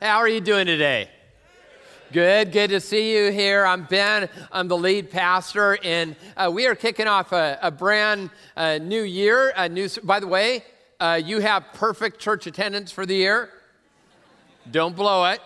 How are you doing today? Good, good to see you here. I'm Ben. I'm the lead pastor, and uh, we are kicking off a, a brand uh, new year. A new, by the way, uh, you have perfect church attendance for the year. Don't blow it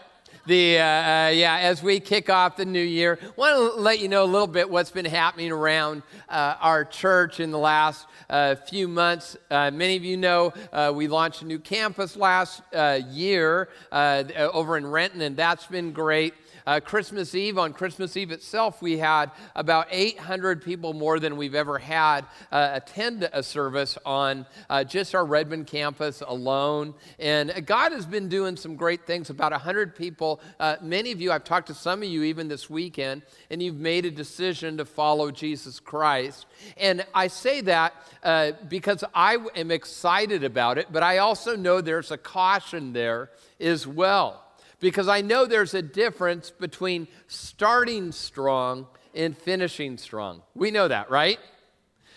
the uh, uh, yeah as we kick off the new year want to let you know a little bit what's been happening around uh, our church in the last uh, few months uh, many of you know uh, we launched a new campus last year over in renton and that's been great uh, Christmas Eve, on Christmas Eve itself, we had about 800 people more than we've ever had uh, attend a service on uh, just our Redmond campus alone. And God has been doing some great things. About 100 people, uh, many of you, I've talked to some of you even this weekend, and you've made a decision to follow Jesus Christ. And I say that uh, because I am excited about it, but I also know there's a caution there as well because I know there's a difference between starting strong and finishing strong. We know that, right?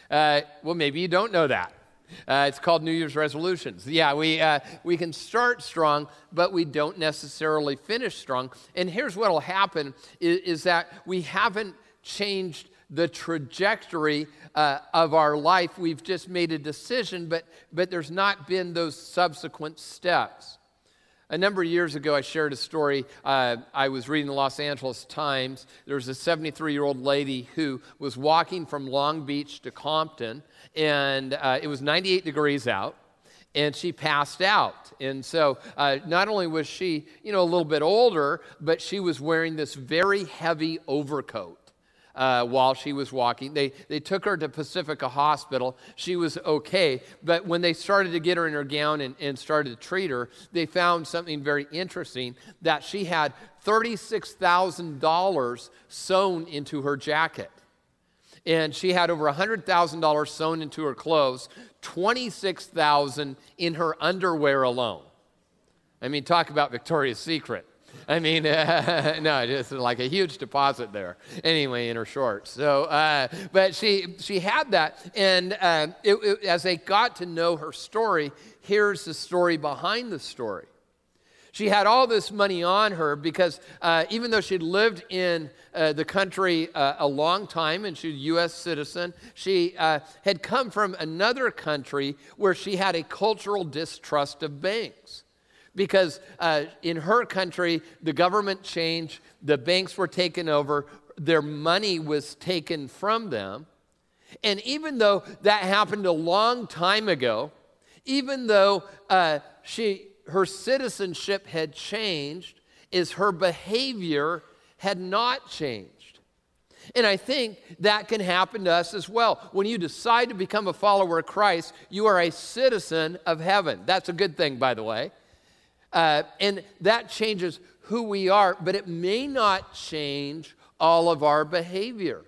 Uh, well, maybe you don't know that. Uh, it's called New Year's resolutions. Yeah, we, uh, we can start strong, but we don't necessarily finish strong. And here's what will happen is, is, that we haven't changed the trajectory uh, of our life. We've just made a decision, but, but there's not been those subsequent steps. A number of years ago, I shared a story. Uh, I was reading the Los Angeles Times. There was a 73 year old lady who was walking from Long Beach to Compton, and uh, it was 98 degrees out and she passed out. And so uh, not only was she, you know, a little bit older, but she was wearing this very heavy overcoat uh, while she was walking. They, they took her to Pacifica Hospital. She was okay. But when they started to get her in her gown and, and started to treat her, they found something very interesting that she had $36,000 sewn into her jacket. And she had over $100,000 sewn into her clothes, 26,000 in her underwear alone. I mean, talk about Victoria's Secret. I mean, uh, no, just like a huge deposit there. Anyway, in her shorts. So, uh, but she she had that, and uh, it, it, as they got to know her story, here's the story behind the story. She had all this money on her because uh, even though she'd lived in uh, the country uh, a long time and she's a U.S. citizen, she had come from another country where she had a cultural distrust of banks because uh, in her country, the government changed, the banks were taken over, their money was taken from them. And even though that happened a long time ago, even though uh, she, her citizenship had changed, is her behavior had not changed. And I think that can happen to us as well. When you decide to become a follower of Christ, you are a citizen of heaven. That's a good thing, by the way. Uh, and that changes who we are, but it may not change all of our behavior.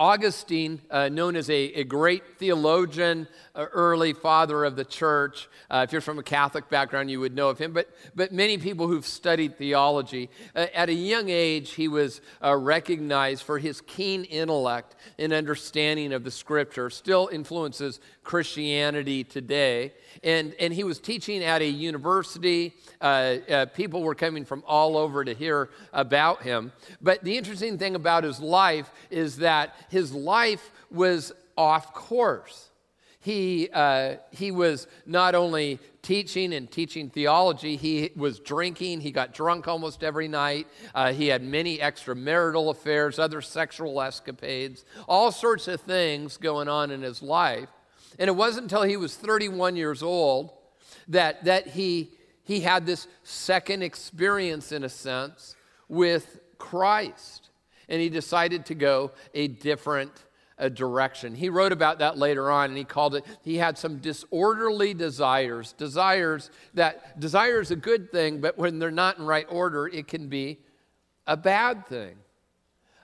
Augustine, uh, known as a, a, great theologian, uh, early father of the church. Uh, if you're from a Catholic background, you would know of him. But, but many people who've studied theology, uh, at a young age, he was uh, recognized for his keen intellect and understanding of the scripture, still influences Christianity today. And, and he was teaching at a university. Uh, uh, people were coming from all over to hear about him. But the interesting thing about his life is that his life was off course. He, uh, he was not only teaching and teaching theology, he was drinking. He got drunk almost every night. Uh, he had many extramarital affairs, other sexual escapades, all sorts of things going on in his life. And it wasn't until he was 31 years old that, that he, he had this second experience, in a sense, with Christ. And he decided to go a different a direction. He wrote about that later on and he called it, he had some disorderly desires. Desires that, desire is a good thing, but when they're not in right order, it can be a bad thing.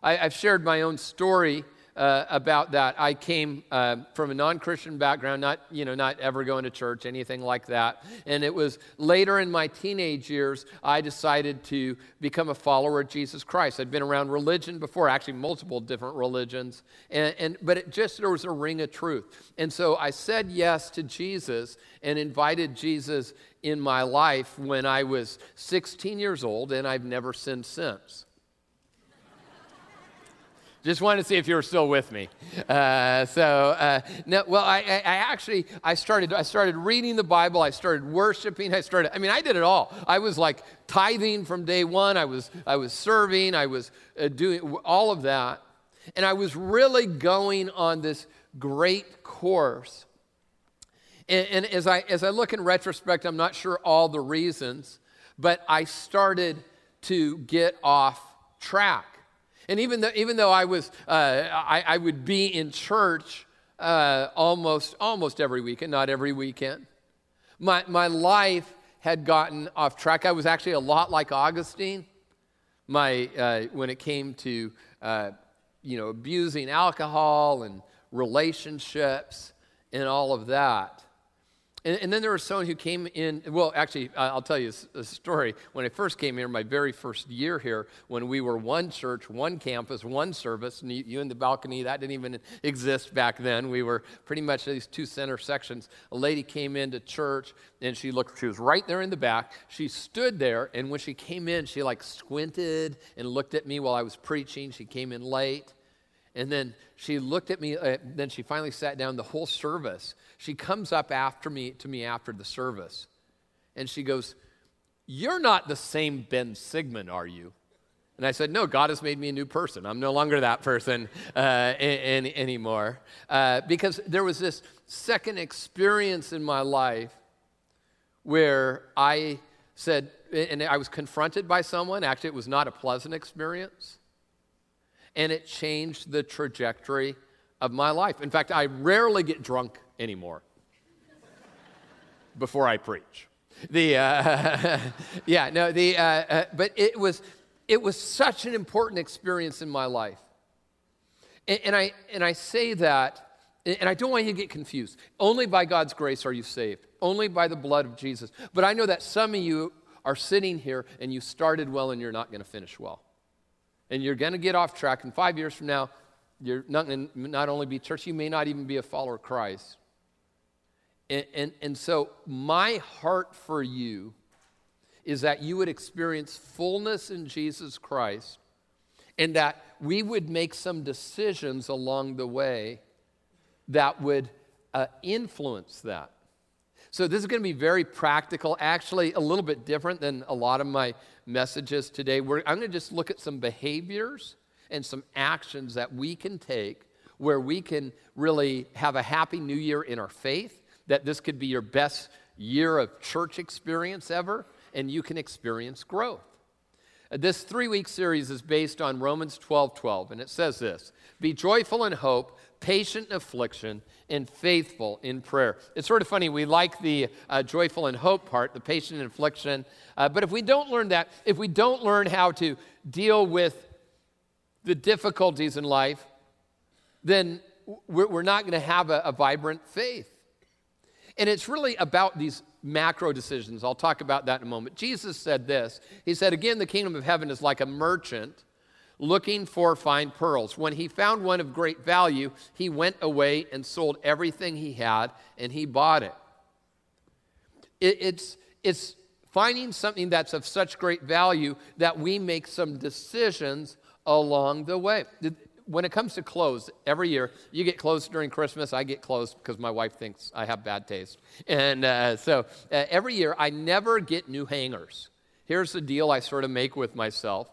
I, have shared my own story uh, about that. I came uh, from a non-Christian background, not you know, not ever going to church, anything like that. And it was later in my teenage years I decided to become a follower of Jesus Christ. I'd been around religion before, actually multiple different religions, and, and but it just there was a ring of truth. And so I said yes to Jesus and invited Jesus in my life when I was 16 years old, and I've never sinned since. Just wanted to see if you were still with me. Uh, so, uh, no, well, I, I, actually I started I started reading the Bible. I started worshiping. I started. I mean, I did it all. I was like tithing from day one. I was I was serving. I was uh, doing all of that, and I was really going on this great course. And, and as I as I look in retrospect, I'm not sure all the reasons, but I started to get off track. And even though, even though I, was, uh, I, I, would be in church uh, almost, almost every weekend, not every weekend, my, my life had gotten off track. I was actually a lot like Augustine my, uh, when it came to uh, you know, abusing alcohol and relationships and all of that. And, and, then there was someone who came in. Well, actually, I'll tell you a, story. When I first came here, my very first year here, when we were one church, one campus, one service, and you, you in the balcony, that didn't even exist back then. We were pretty much these two center sections. A lady came into church, and she looked, she was right there in the back. She stood there, and when she came in, she like squinted and looked at me while I was preaching. She came in late. And then she looked at me, uh, then she finally sat down the whole service. She comes up after me to me after the service. And she goes, You're not the same Ben Sigman, are you? And I said, No, God has made me a new person. I'm no longer that person uh, anymore. Uh, because there was this second experience in my life where I said, and I was confronted by someone. Actually, it was not a pleasant experience and it changed the trajectory of my life. In fact, I rarely get drunk anymore before I preach. The uh, yeah no the uh, uh, but it was it was such an important experience in my life, and, and I and I say that. And I don't want you to get confused. Only by God's grace are you saved. Only by the blood of Jesus. But I know that some of you are sitting here and you started well and you're not going to finish well and you're going to get off track. And five years from now, you're not going to not only be church, you may not even be a follower of Christ. And, and, and so, my heart for you is that you would experience fullness in Jesus Christ and that we would make some decisions along the way that would uh, influence that. So, this is going to be very practical, actually, a little bit different than a lot of my messages today. We're, I'm going to just look at some behaviors and some actions that we can take where we can really have a happy new year in our faith, that this could be your best year of church experience ever, and you can experience growth. This three week series is based on Romans 12 12, and it says this Be joyful in hope, patient in affliction, and faithful in prayer. It's sort of funny. We like the uh, joyful in hope part, the patient in affliction. Uh, but if we don't learn that, if we don't learn how to deal with the difficulties in life, then we're, not going to have a, a vibrant faith. And it's really about these macro decisions. I'll talk about that in a moment. Jesus said this He said, Again, the kingdom of heaven is like a merchant looking for fine pearls. When he found one of great value, he went away and sold everything he had and he bought it. it it's, it's finding something that's of such great value that we make some decisions along the way. When it comes to clothes, every year you get clothes during Christmas. I get clothes because my wife thinks I have bad taste. And uh, so uh, every year I never get new hangers. Here's the deal I sort of make with myself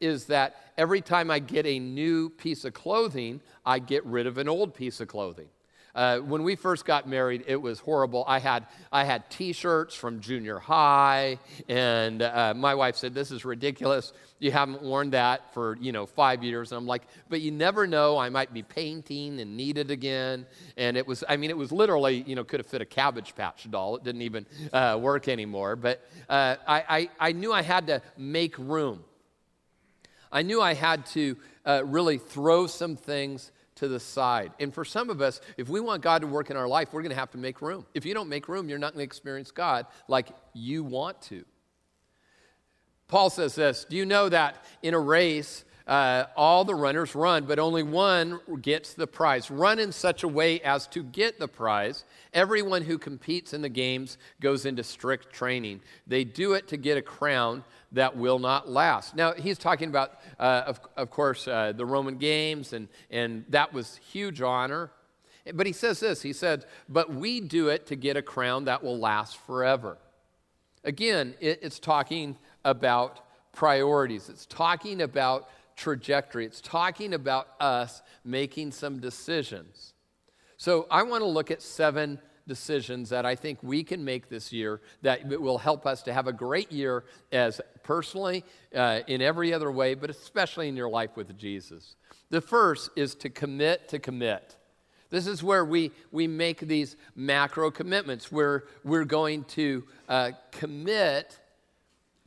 is that every time I get a new piece of clothing, I get rid of an old piece of clothing. Uh, when we first got married, it was horrible. I had, I had t shirts from junior high, and uh, my wife said, This is ridiculous. You haven't worn that for, you know, five years. And I'm like, But you never know. I might be painting and need it again. And it was, I mean, it was literally, you know, could have fit a Cabbage Patch doll. It didn't even uh, work anymore. But uh, I, I, I knew I had to make room. I knew I had to uh, really throw some things to the side. And for some of us, if we want God to work in our life, we're going to have to make room. If you don't make room, you're not going to experience God like you want to. Paul says this Do you know that in a race, uh, all the runners run, but only one gets the prize. Run in such a way as to get the prize. Everyone who competes in the games goes into strict training. They do it to get a crown that will not last. Now, he's talking about, uh, of, of, course, uh, the Roman games, and, and that was huge honor. But he says this he said, But we do it to get a crown that will last forever. Again, it, it's talking about priorities, it's talking about trajectory. It's talking about us making some decisions. So I want to look at seven decisions that I think we can make this year that will help us to have a great year as personally, uh, in every other way, but especially in your life with Jesus. The first is to commit to commit. This is where we, we make these macro commitments, where we're going to uh, commit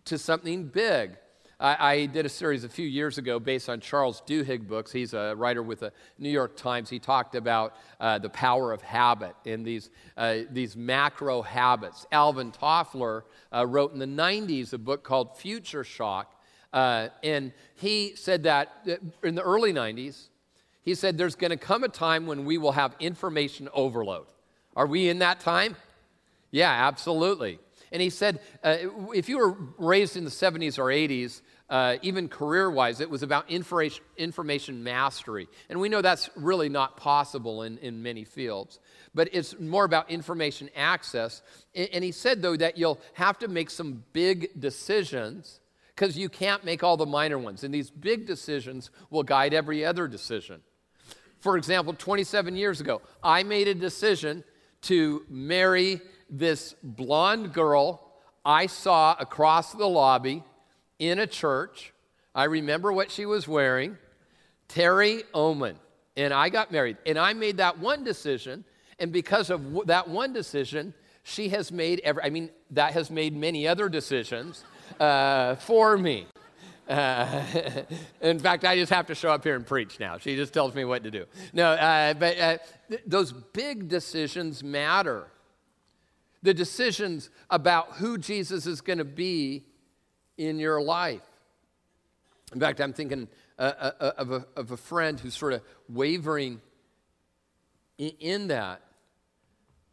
to something big. I, I, did a series a few years ago based on Charles Duhigg books. He's a writer with the New York Times. He talked about uh, the power of habit and these, uh, these macro habits. Alvin Toffler uh, wrote in the 90s a book called Future Shock. Uh, and he said that uh, in the early 90s, he said there's going to come a time when we will have information overload. Are we in that time? Yeah, absolutely. And he said, uh, if you were raised in the 70s or 80s, uh, even career wise, it was about information, mastery. And we know that's really not possible in, in many fields. But it's more about information access. And, and he said, though, that you'll have to make some big decisions because you can't make all the minor ones. And these big decisions will guide every other decision. For example, 27 years ago, I made a decision to marry this blonde girl I saw across the lobby in a church. I remember what she was wearing Terry Oman. And I got married. And I made that one decision. And because of w- that one decision, she has made every, I mean, that has made many other decisions uh, for me. Uh, in fact, I just have to show up here and preach now. She just tells me what to do. No, uh, but uh, th- those big decisions matter the decisions about who Jesus is going to be in your life. In fact, I'm thinking uh, uh, uh, of, a, of a friend who's sort of wavering in, in that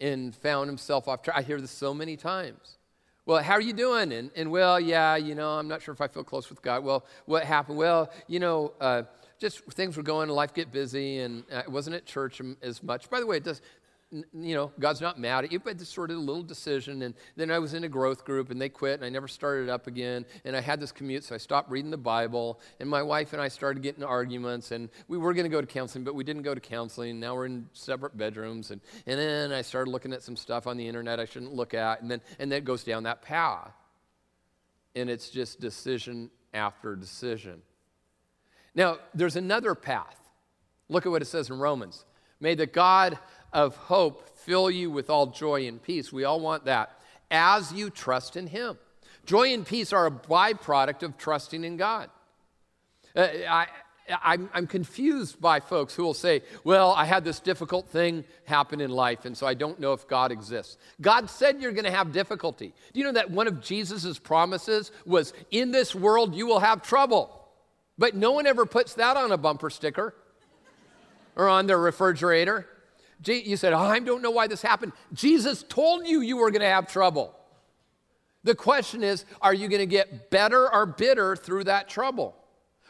and found himself off track. I hear this so many times. Well, how are you doing? And, and well, yeah, you know, I'm not sure if I feel close with God. Well, what happened? Well, you know, uh, just things were going, life get busy, and I wasn't at church as much. By the way, it does, you know, God's not mad at you, but it's sort of a little decision. And then I was in a growth group and they quit and I never started up again. And I had this commute, so I stopped reading the Bible. And my wife and I started getting arguments. And we were going to go to counseling, but we didn't go to counseling. Now we're in separate bedrooms. And, and then I started looking at some stuff on the internet I shouldn't look at. And then, and then it goes down that path. And it's just decision after decision. Now, there's another path. Look at what it says in Romans. May the God of hope fill you with all joy and peace. We all want that as you trust in Him. Joy and peace are a byproduct of trusting in God. Uh, I, I'm, I'm, confused by folks who will say, Well, I had this difficult thing happen in life, and so I don't know if God exists. God said you're going to have difficulty. Do you know that one of Jesus' promises was, In this world you will have trouble? But no one ever puts that on a bumper sticker or on their refrigerator. You said, oh, I don't know why this happened. Jesus told you you were going to have trouble. The question is, are you going to get better or bitter through that trouble?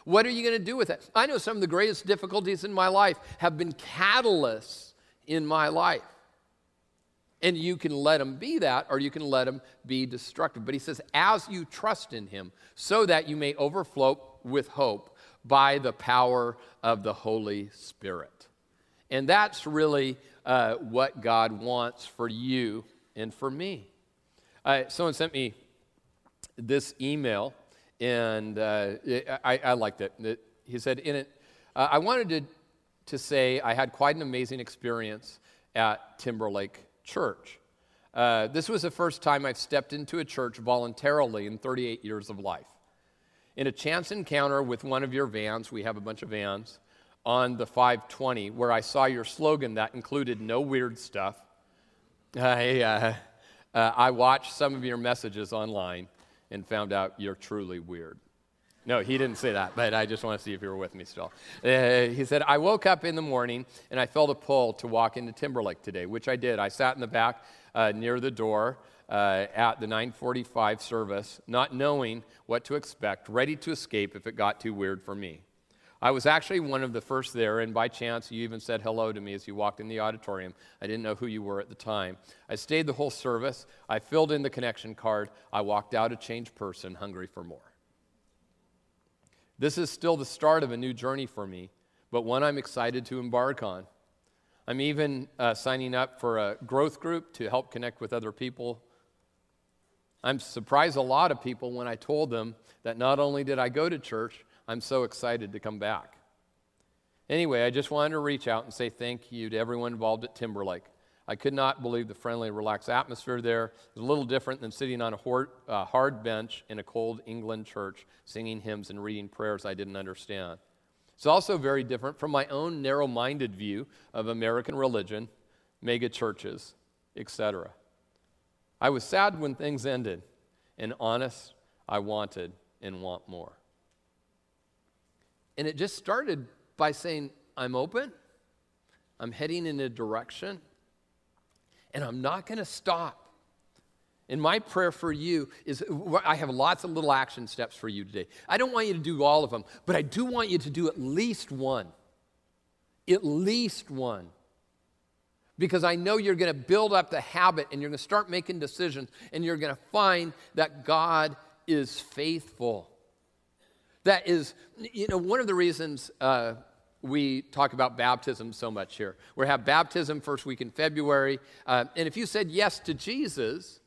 What are you going to do with it? I know some of the greatest difficulties in my life have been catalysts in my life. And you can let them be that, or you can let them be destructive. But he says, as you trust in him, so that you may overflow with hope by the power of the Holy Spirit. And that's really uh, what God wants for you and for me. Uh, someone sent me this email, and uh, I, I, liked it. it. He said, In it, uh, I wanted to, to say I had quite an amazing experience at Timberlake Church. Uh, this was the first time I've stepped into a church voluntarily in 38 years of life. In a chance encounter with one of your vans, we have a bunch of vans, on the 520, where I saw your slogan that included no weird stuff, I, uh, uh, I watched some of your messages online and found out you're truly weird. No, he didn't say that, but I just want to see if you were with me still. Uh, he said, I woke up in the morning and I felt a pull to walk into Timberlake today, which I did. I sat in the back uh, near the door uh, at the 945 service, not knowing what to expect, ready to escape if it got too weird for me. I was actually one of the first there, and by chance, you even said hello to me as you walked in the auditorium. I didn't know who you were at the time. I stayed the whole service. I filled in the connection card. I walked out a changed person, hungry for more. This is still the start of a new journey for me, but one I'm excited to embark on. I'm even uh, signing up for a growth group to help connect with other people. I'm surprised a lot of people when I told them that not only did I go to church, I'm so excited to come back. Anyway, I just wanted to reach out and say thank you to everyone involved at Timberlake. I could not believe the friendly, relaxed atmosphere there. It was a little different than sitting on a hard, uh, hard bench in a cold England church singing hymns and reading prayers I didn't understand. It's also very different from my own narrow minded view of American religion, mega churches, etc. I was sad when things ended, and honest, I wanted and want more. And it just started by saying, I'm open, I'm heading in a direction, and I'm not going to stop. And my prayer for you is I have lots of little action steps for you today. I don't want you to do all of them, but I do want you to do at least one. At least one. Because I know you're going to build up the habit and you're going to start making decisions and you're going to find that God is faithful. That is, you know, one of the reasons uh, we talk about baptism so much here. We have baptism first week in February. Uh, and if you said yes to Jesus,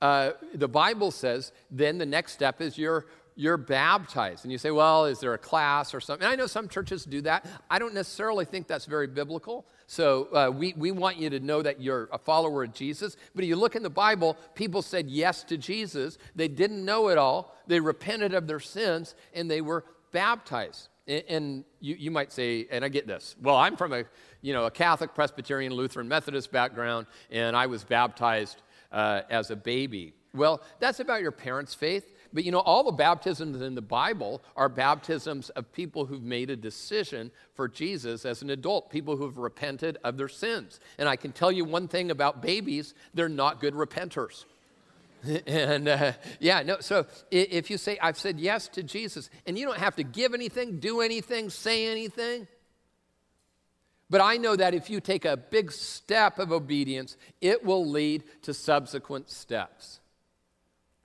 uh, the Bible says then the next step is you're, you're baptized. And you say, well, is there a class or something? And I know some churches do that. I don't necessarily think that's very biblical. So uh, we, we want you to know that you're a follower of Jesus. But if you look in the Bible, people said yes to Jesus. They didn't know it all. They repented of their sins and they were baptized. And, and you, you might say, and I get this. Well, I'm from a, you know, a Catholic, Presbyterian, Lutheran, Methodist background, and I was baptized uh, as a baby. Well, that's about your parents' faith. But you know, all the baptisms in the Bible are baptisms of people who've made a decision for Jesus as an adult, people who've repented of their sins. And I can tell you one thing about babies they're not good repenters. and uh, yeah, no, so if you say, I've said yes to Jesus, and you don't have to give anything, do anything, say anything. But I know that if you take a big step of obedience, it will lead to subsequent steps.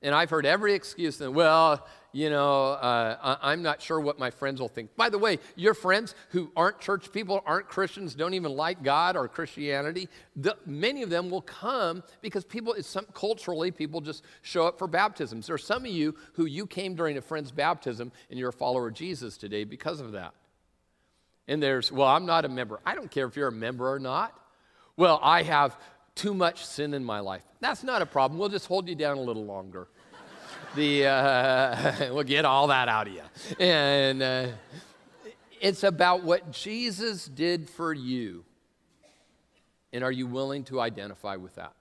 And I've heard every excuse that, well, you know, uh, I'm not sure what my friends will think. By the way, your friends who aren't church people, aren't Christians, don't even like God or Christianity, the, many of them will come because people, it's some, culturally, people just show up for baptisms. There are some of you who you came during a friend's baptism and you're a follower of Jesus today because of that. And there's, well, I'm not a member. I don't care if you're a member or not. Well, I have too much sin in my life. That's not a problem. We'll just hold you down a little longer. the, uh, we'll get all that out of you. And uh, it's about what Jesus did for you. And are you willing to identify with that?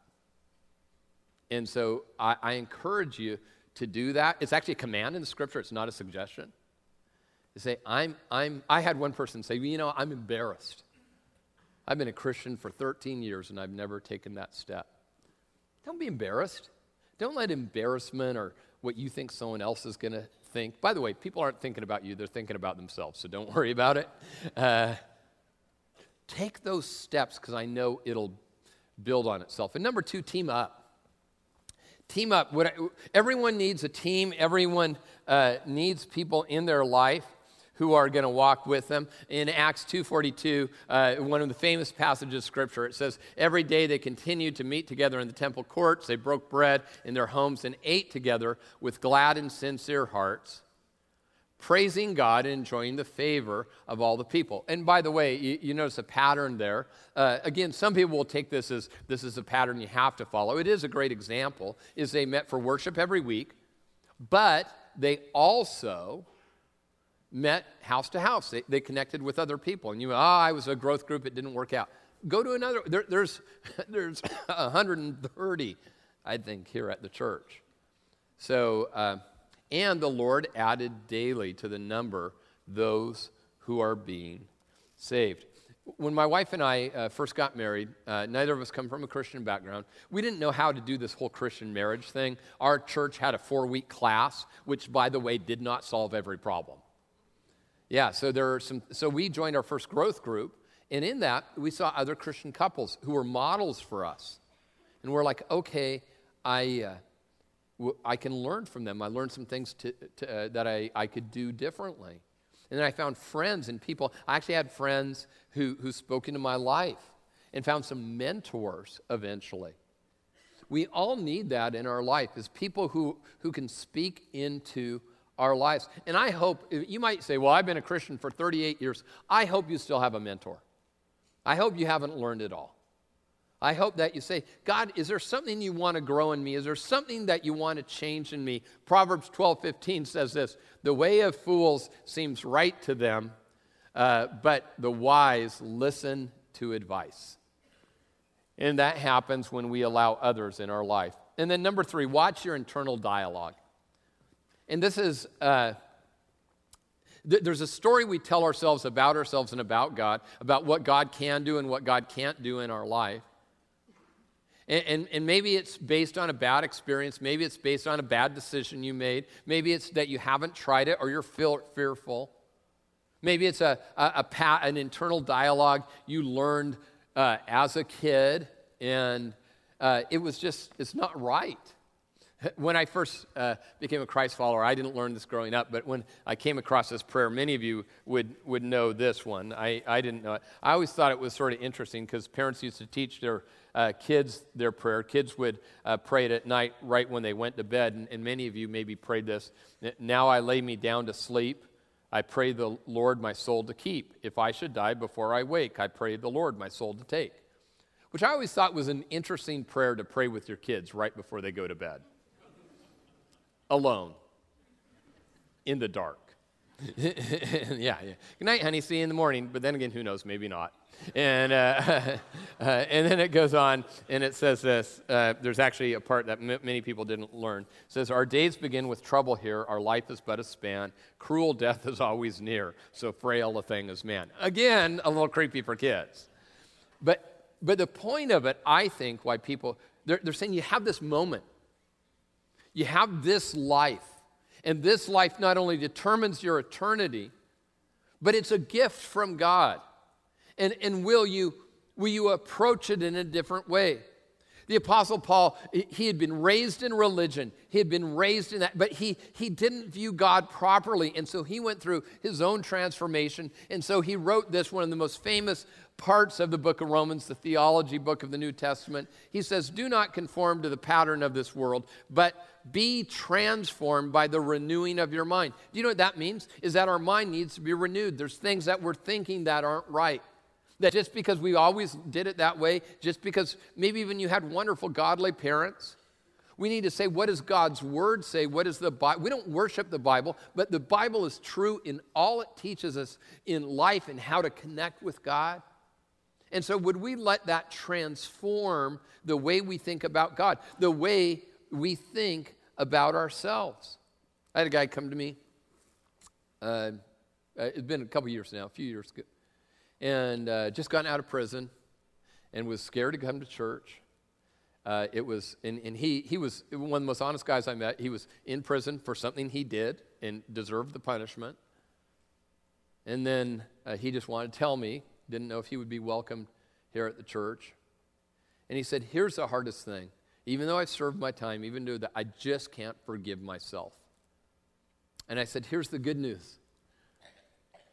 And so I, I encourage you to do that. It's actually a command in the scripture, it's not a suggestion. To say, I'm, I'm, I had one person say, you know, I'm embarrassed. I've been a Christian for 13 years and I've never taken that step. Don't be embarrassed. Don't let embarrassment or what you think someone else is going to think. By the way, people aren't thinking about you, they're thinking about themselves, so don't worry about it. Uh, take those steps because I know it'll build on itself. And number two, team up. Team up. I, everyone needs a team, everyone uh, needs people in their life who are going to walk with them. In Acts 2.42, uh, one of the famous passages of Scripture, it says, Every day they continued to meet together in the temple courts. They broke bread in their homes and ate together with glad and sincere hearts, praising God and enjoying the favor of all the people. And by the way, you, you notice a pattern there. Uh, again, some people will take this as this is a pattern you have to follow. It is a great example, is they met for worship every week, but they also met house to house. They, they connected with other people. And you, ah, oh, I was a growth group, it didn't work out. Go to another, there, there's, there's 130, I think, here at the church. So, uh, and the Lord added daily to the number those who are being saved. When my wife and I uh, first got married, uh, neither of us come from a Christian background. We didn't know how to do this whole Christian marriage thing. Our church had a four week class, which, by the way, did not solve every problem. Yeah, so there are some. So we joined our first growth group, and in that we saw other Christian couples who were models for us, and we're like, okay, I. Uh, I can learn from them. I learned some things to, to, uh, that I, I could do differently. And then I found friends and people. I actually had friends who, who spoke into my life and found some mentors eventually. We all need that in our life as people who, who can speak into our lives. And I hope, you might say, well, I've been a Christian for 38 years. I hope you still have a mentor. I hope you haven't learned it all. I hope that you say, God, is there something you want to grow in me? Is there something that you want to change in me? Proverbs 12 15 says this The way of fools seems right to them, uh, but the wise listen to advice. And that happens when we allow others in our life. And then, number three, watch your internal dialogue. And this is, uh, th- there's a story we tell ourselves about ourselves and about God, about what God can do and what God can't do in our life. And, and, and, maybe it's based on a bad experience. Maybe it's based on a bad decision you made. Maybe it's that you haven't tried it or you're feel, fearful. Maybe it's a, a, a, an internal dialogue you learned uh, as a kid and uh, it was just, it's not right. When I first uh, became a Christ follower, I didn't learn this growing up, but when I came across this prayer, many of you would, would know this one. I, I didn't know it. I always thought it was sort of interesting because parents used to teach their uh, kids their prayer. Kids would uh, pray it at night right when they went to bed, and, and many of you maybe prayed this. Now I lay me down to sleep. I pray the Lord my soul to keep. If I should die before I wake, I pray the Lord my soul to take. Which I always thought was an interesting prayer to pray with your kids right before they go to bed alone in the dark. yeah, yeah. Good night, honey. See you in the morning. But then again, who knows? Maybe not. And, uh, uh, and then it goes on and it says this. Uh, there's actually a part that m- many people didn't learn. It says, Our days begin with trouble here. Our life is but a span. Cruel death is always near. So frail a thing is man. Again, a little creepy for kids. But, but the point of it, I think, why people, they're, they're saying you have this moment you have this life. And this life not only determines your eternity, but it's a gift from God. And, and will, you, will you approach it in a different way? The Apostle Paul, he had been raised in religion. He had been raised in that, but he, he didn't view God properly. And so he went through his own transformation. And so he wrote this, one of the most famous parts of the book of Romans, the theology book of the New Testament. He says, Do not conform to the pattern of this world, but be transformed by the renewing of your mind. Do you know what that means? Is that our mind needs to be renewed. There's things that we're thinking that aren't right. That just because we always did it that way, just because maybe even you had wonderful godly parents, we need to say, what does God's word say? What is the Bible? We don't worship the Bible, but the Bible is true in all it teaches us in life and how to connect with God. And so, would we let that transform the way we think about God, the way we think about ourselves? I had a guy come to me. Uh, uh it's been a couple years now, a few years ago, and uh, just gotten out of prison, and was scared to come to church. Uh, it was, and, and he, he was one of the most honest guys I met. He was in prison for something he did and deserved the punishment. And then uh, he just wanted to tell me didn't know if he would be welcomed here at the church. And he said, Here's the hardest thing. Even though I've served my time, even though that, I just can't forgive myself. And I said, Here's the good news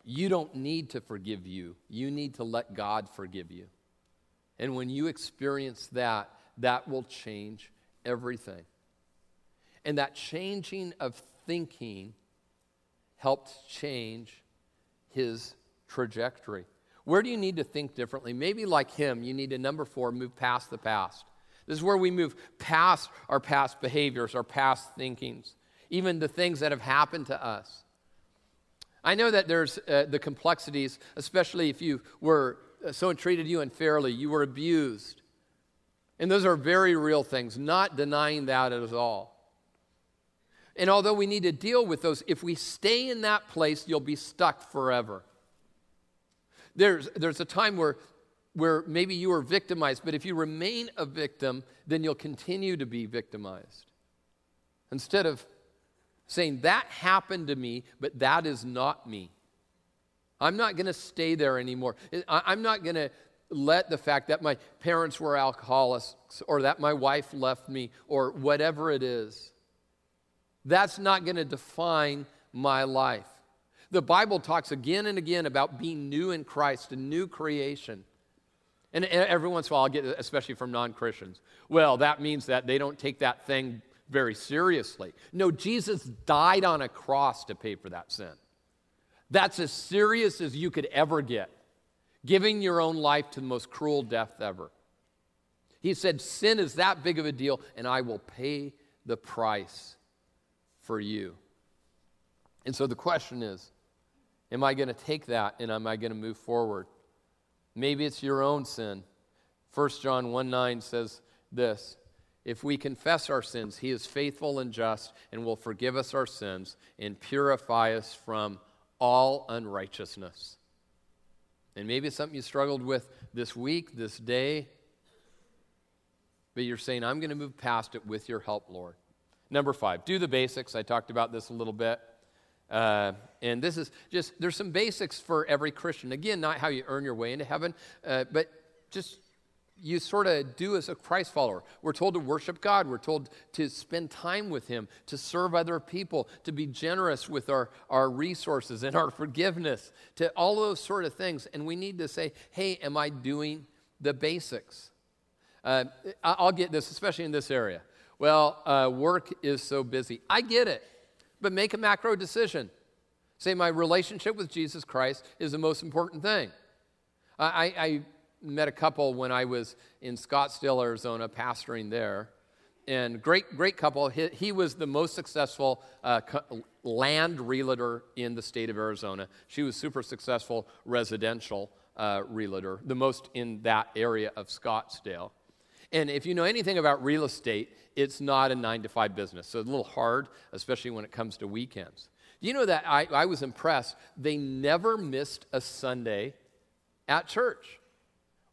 You don't need to forgive you, you need to let God forgive you. And when you experience that, that will change everything. And that changing of thinking helped change his trajectory. Where do you need to think differently? Maybe like him, you need to, number four, move past the past. This is where we move past our past behaviors, our past thinkings, even the things that have happened to us. I know that there's uh, the complexities, especially if you were uh, someone treated you unfairly, you were abused. And those are very real things, not denying that at all. And although we need to deal with those, if we stay in that place, you'll be stuck forever. There's, there's a time where, where maybe you were victimized, but if you remain a victim, then you'll continue to be victimized. Instead of saying, That happened to me, but that is not me. I'm not going to stay there anymore. I'm not going to let the fact that my parents were alcoholics or that my wife left me or whatever it is, that's not going to define my life. The Bible talks again and again about being new in Christ, a new creation. And every once in a while, I'll get, especially from non Christians, well, that means that they don't take that thing very seriously. No, Jesus died on a cross to pay for that sin. That's as serious as you could ever get, giving your own life to the most cruel death ever. He said, Sin is that big of a deal, and I will pay the price for you. And so the question is Am I going to take that and am I going to move forward? Maybe it's your own sin. 1 John 1 9 says this If we confess our sins, he is faithful and just and will forgive us our sins and purify us from all unrighteousness. And maybe it's something you struggled with this week, this day, but you're saying, I'm going to move past it with your help, Lord. Number five, do the basics. I talked about this a little bit. Uh, and this is just, there's some basics for every Christian. Again, not how you earn your way into heaven, uh, but just you sort of do as a Christ follower. We're told to worship God. We're told to spend time with Him, to serve other people, to be generous with our, our resources and our forgiveness, to all those sort of things. And we need to say, hey, am I doing the basics? Uh, I'll get this, especially in this area. Well, uh, work is so busy. I get it, but make a macro decision. Say, my relationship with Jesus Christ is the most important thing. I, I met a couple when I was in Scottsdale, Arizona, pastoring there. And great, great couple. He, he was the most successful uh, land realtor in the state of Arizona. She was super successful residential uh, realtor, the most in that area of Scottsdale. And if you know anything about real estate, it's not a nine to five business. So it's a little hard, especially when it comes to weekends. Do you know that I, I was impressed? They never missed a Sunday at church.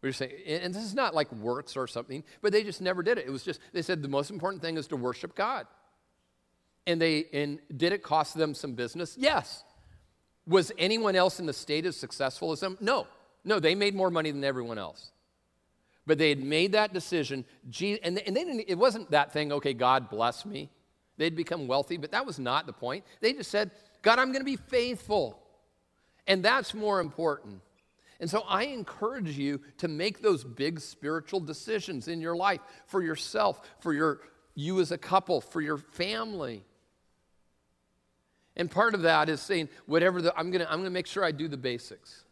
We are saying, and this is not like works or something, but they just never did it. It was just, they said the most important thing is to worship God. And they, and did it cost them some business? Yes. Was anyone else in the state as successful as them? No. No, they made more money than everyone else. But they had made that decision, and they didn't, it wasn't that thing, okay, God bless me. They'd become wealthy, but that was not the point. They just said, God, I'm going to be faithful. And that's more important. And so I encourage you to make those big spiritual decisions in your life for yourself, for your, you as a couple, for your family. And part of that is saying, whatever the, I'm going to I'm going to make sure I do the basics.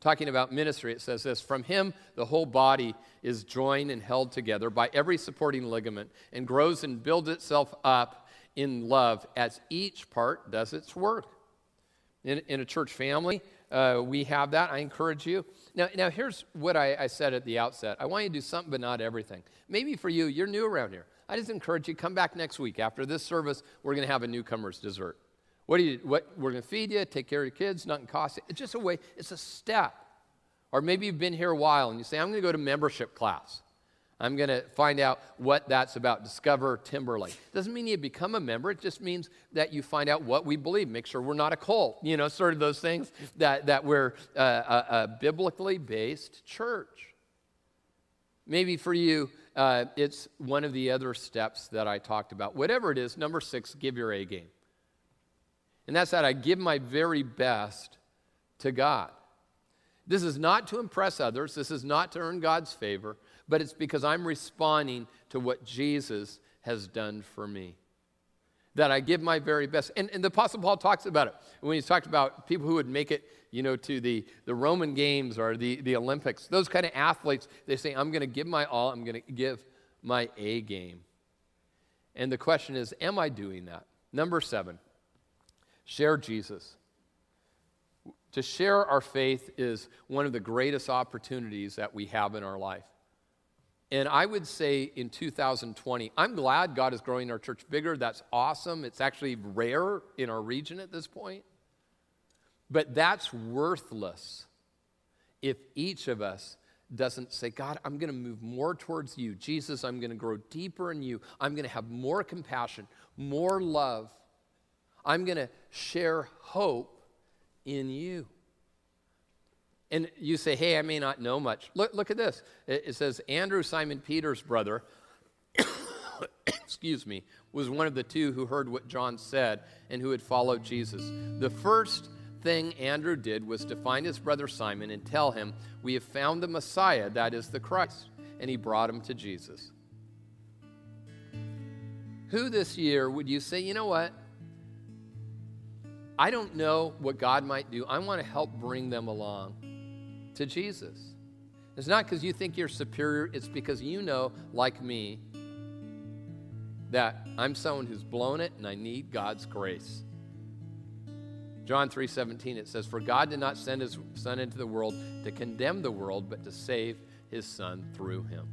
Talking about ministry, it says this From him, the whole body is joined and held together by every supporting ligament and grows and builds itself up in love as each part does its work. In, in a church family, uh, we have that. I encourage you. Now, now here's what I, I said at the outset I want you to do something, but not everything. Maybe for you, you're new around here. I just encourage you, come back next week. After this service, we're going to have a newcomer's dessert. What do you, what, we're going to feed you, take care of your kids, nothing costs you. It's just a way, it's a step. Or maybe you've been here a while and you say, I'm going to go to membership class. I'm going to find out what that's about. Discover Timberlake. Doesn't mean you become a member. It just means that you find out what we believe. Make sure we're not a cult. You know, sort of those things that, that we're uh, a, a, biblically based church. Maybe for you, uh, it's one of the other steps that I talked about. Whatever it is, number six, give your A game. And that's that I give my very best to God. This is not to impress others, this is not to earn God's favor, but it's because I'm responding to what Jesus has done for me. That I give my very best. And, and the Apostle Paul talks about it when he's talked about people who would make it, you know, to the, the Roman Games or the, the Olympics. Those kind of athletes, they say, I'm going to give my all, I'm going to give my A game. And the question is, am I doing that? Number seven, share Jesus. To share our faith is one of the greatest opportunities that we have in our life. And I would say in 2020, I'm glad God is growing our church bigger. That's awesome. It's actually rare in our region at this point. But that's worthless if each of us doesn't say, God, I'm going to move more towards you. Jesus, I'm going to grow deeper in you. I'm going to have more compassion, more love. I'm going to share hope in you. And you say, hey, I may not know much. Look, look at this. It, it says, Andrew, Simon Peter's brother, excuse me, was one of the two who heard what John said and who had followed Jesus. The first thing Andrew did was to find his brother Simon and tell him, We have found the Messiah, that is the Christ. And he brought him to Jesus. Who this year would you say, you know what? I don't know what God might do. I want to help bring them along to Jesus. It's not because you think you're superior, it's because you know, like me, that I'm someone who's blown it and I need God's grace. John 3:17 it says for God did not send his son into the world to condemn the world but to save his son through him.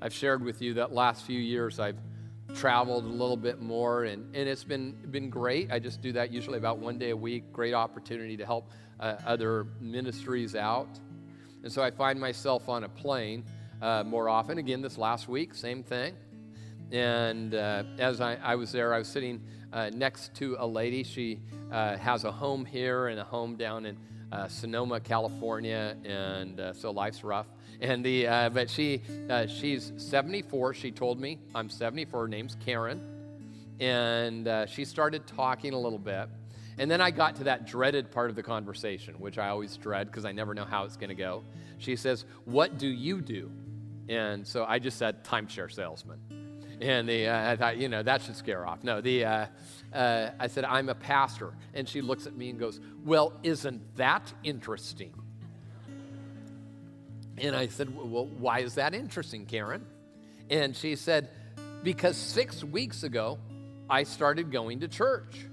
I've shared with you that last few years I've traveled a little bit more and, and it's been been great. I just do that usually about one day a week. Great opportunity to help uh, other ministries out. And so I find myself on a plane uh, more often. Again, this last week, same thing. And uh, as I, I, was there, I was sitting uh, next to a lady. She uh, has a home here and a home down in uh, Sonoma, California, and uh, so life's rough. And the uh, but she uh, she's 74. She told me I'm 74. Her name's Karen, and she started talking a little bit. And then I got to that dreaded part of the conversation, which I always dread because I never know how it's going to go. She says, What do you do? And so I just said, Timeshare salesman. And the, uh, I thought, you know, that should scare off. No, the, uh, I said, I'm a pastor. And she looks at me and goes, Well, isn't that interesting? And I said, Well, why is that interesting, Karen? And she said, Because six weeks ago, I started going to church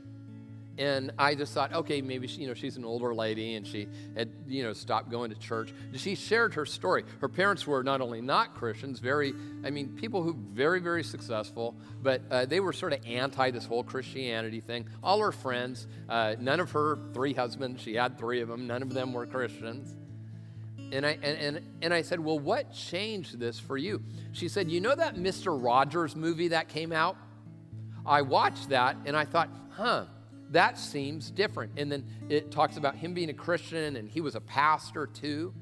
and I just thought, okay, maybe she, you know she's an older lady and she had you know stopped going to church. She shared her story. Her parents were not only not Christians, very, I mean, people who very very successful, but uh, they were sort of anti this whole Christianity thing. All her friends, uh, none of her three husbands, she had three of them, none of them were Christians. And I, and, and, and I said, Well, what changed this for you? She said, You know that Mr. Rogers movie that came out? I watched that and I thought, Huh, that seems different. And then it talks about him being a Christian and he was a pastor too.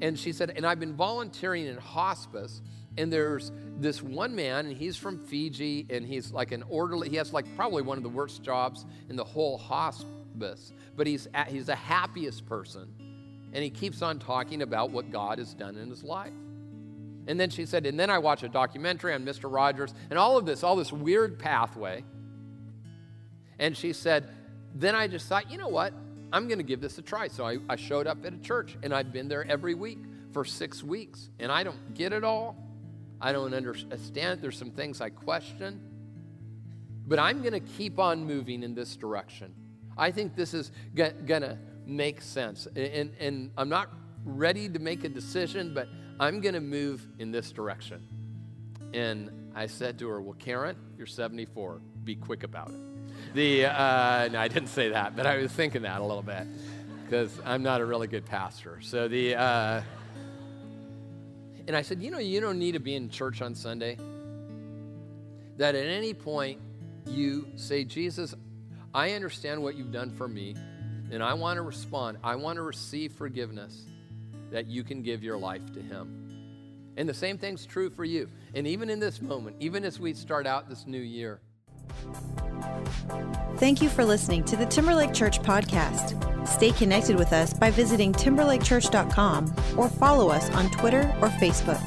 And she said, and I've been volunteering in hospice. And there's this one man, and he's from Fiji, and he's like an orderly. He has like probably one of the worst jobs in the whole hospice, but he's at, he's the happiest person, and he keeps on talking about what God has done in his life. And then she said, and then I watch a documentary on Mr. Rogers, and all of this, all this weird pathway. And she said, Then I just thought, you know what? I'm going to give this a try. So I, I showed up at a church and I've been there every week for six weeks. And I don't get it all. I don't understand. There's some things I question. But I'm going to keep on moving in this direction. I think this is going to make sense. And, and I'm not ready to make a decision, but I'm going to move in this direction. And I said to her, Well, Karen, you're 74. Be quick about it. The, uh, no, I didn't say that, but I was thinking that a little bit because I'm not a really good pastor. So the, uh, and I said, you know, you don't need to be in church on Sunday. That at any point you say, Jesus, I understand what you've done for me, and I want to respond. I want to receive forgiveness that you can give your life to Him. And the same thing's true for you. And even in this moment, even as we start out this new year, Thank you for listening to the Timberlake Church podcast. Stay connected with us by visiting timberlakechurch.com or follow us on Twitter or Facebook.